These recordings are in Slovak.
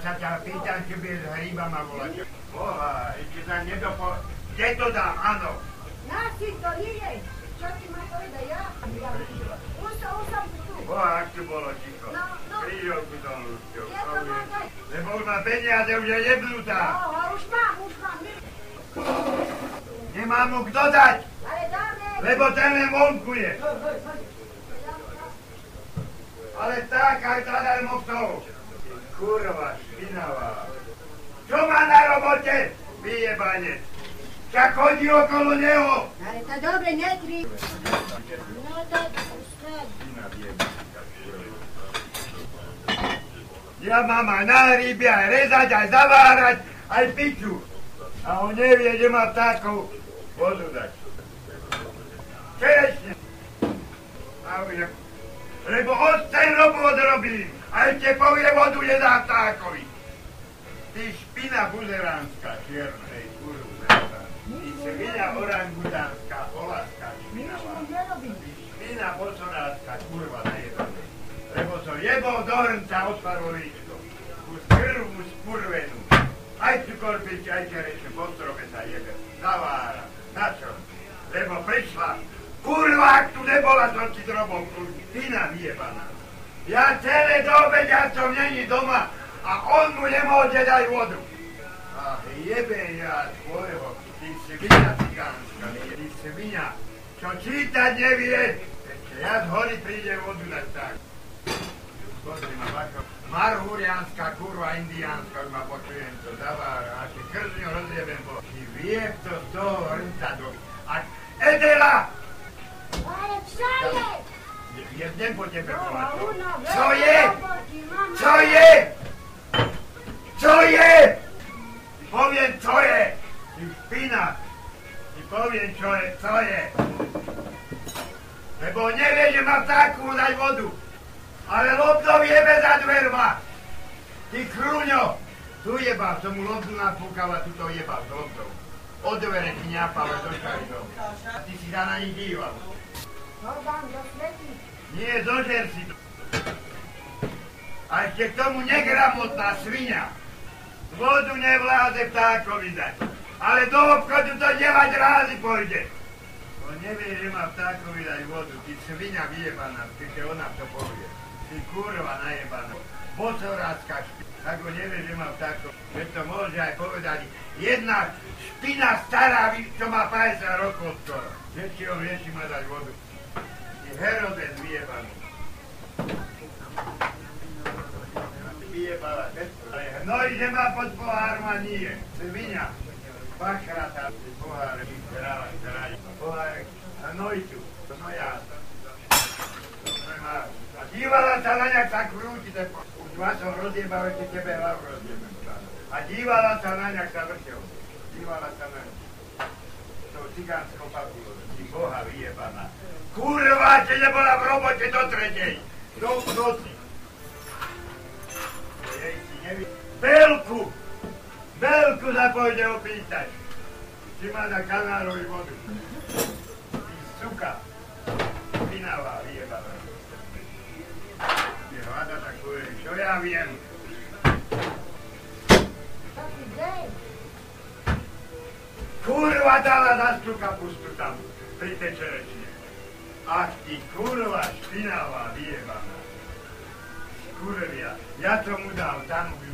sa ťa pýtam, či budeš hríba ma volať. Boha, ešte sa nedopo... Kde to dám, áno? Na si to nie. Čo ti má povedať ja? Ja už som, už som tu. Boha, ak tu bolo ticho. No, no. Krížovku som ľudťou. Ja to mám dať. Lebo už má peniaze, už je jebnutá. No, už mám, už mám. Nemá mu kto dať, Ale dáme. lebo ten len vonku je. Ale tak aj zadarmo v toho. Kurva, špinavá. Čo má na robote? Vyjebanec. Čak chodí okolo neho. Ale to dobre, netri. No tak. Ja mám aj na ryby, aj rezať, aj zavárať, aj piču. A on nevie, že má vtákov vodu dať. Čerečne. A Lebo on ten robot robí. A ešte povie vodu nedá vtákovi. Ty špina buzeránska, čierna, hej, kurva. Ty špina orangutánska, olaska, špinavá. Ty špina kurva, najebané. Lebo som jebol do hrnca otvarolíčko. Kus krvu spurvenú. Aj cukorpič, aj čerečne, po strope sa jebe. Zavára. Na čo? Lebo prišla. Kurva, ak tu nebola, som ti drobol kurva. Tyna vyjebaná. Ja celé do obedia som není doma a on mu nemôže dať vodu. Ach, jebe ja tvojho, ty svinia cigánska, ty svinia, čo čítať nevie, ešte ja z hory príde vodu dať tak. Pozri ma, bako, marhuriánska kurva indiánska, ma počujem, to zavára, a ti krzňu rozjebem, bo ti vieb to z toho hrnca do... A Edela! Ale čo je? Jedem po tebe volať. a uno, Co je? Co je? Co je? Poviem, čo je. Ty špina. Ti poviem, čo je, co je. Lebo nevie, že má vtáku dať vodu. Ale lobdov jebe za dverma. Ty kruňo. Tu jebal, som mu lobdu napúkal a tu to jebal s lobdou. Od dvere ti neapal, do šaridov. A ty si sa na nich díval. To dám do svety. Nie, zožer si to. A ešte k tomu negramotná svinia. Vodu nevláde ptákovi dať. Ale do obchodu to 9 rázy pôjde. On nevie, že má ptákovi dať vodu. Ty svinia vyjebaná, keď ona to povie. Ty kurva najebaná. Tak on nevie, že má ptákov. Veď to môže aj povedať jedna špina stará, čo má 50 rokov skoro. Všetci vie, či má dať vodu. Ty Herodes vyjebaný. Hnoj, že má pod pohárom a nie. Svinia. Dvakrát a pohár vyzerala kráľ. Pohár hnoj tu. No ja. A dívala sa na ňa, sa krúti. tak Už ma som rozjebal, ešte tebe hlavu rozjebem. A dívala sa na ňa, sa vrtel. Dívala sa na. Tou cigánskou papulou. Ty boha vyjebaná. Kurva, že nebola v robote do tretej. Do noci. Jej si. Belku! Belku sa pôjde opýtať. Či má na kanárovi vodu. Ty suka. Pinavá vyjebaná. Je hľada takové, čo ja viem. Kurva dala na tú kapustu tam, pri tej čerečine. Ach ty kurva špinavá vyjebaná. Kurvia, ja tomu dal, tam teda.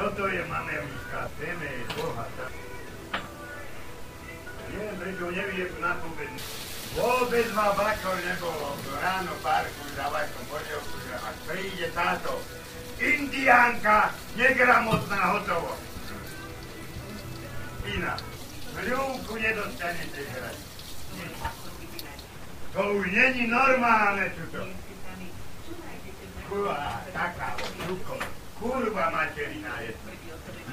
Toto je mameliška, teme je bohatá. Neviem, prečo nevie na povedť. Vôbec ma bakor nebolo. Ráno parku za vašom poriadku, že ak príde táto indiánka, negramotná hotovo. Iná. Hľúku nedostanete hrať. To už není normálne, tuto. Kurva, taká šuko. Kurva materina je to.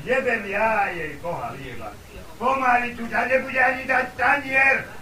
Jebem ja jej boha lieva. Pomaly tu ťa nebude ani dať tanier.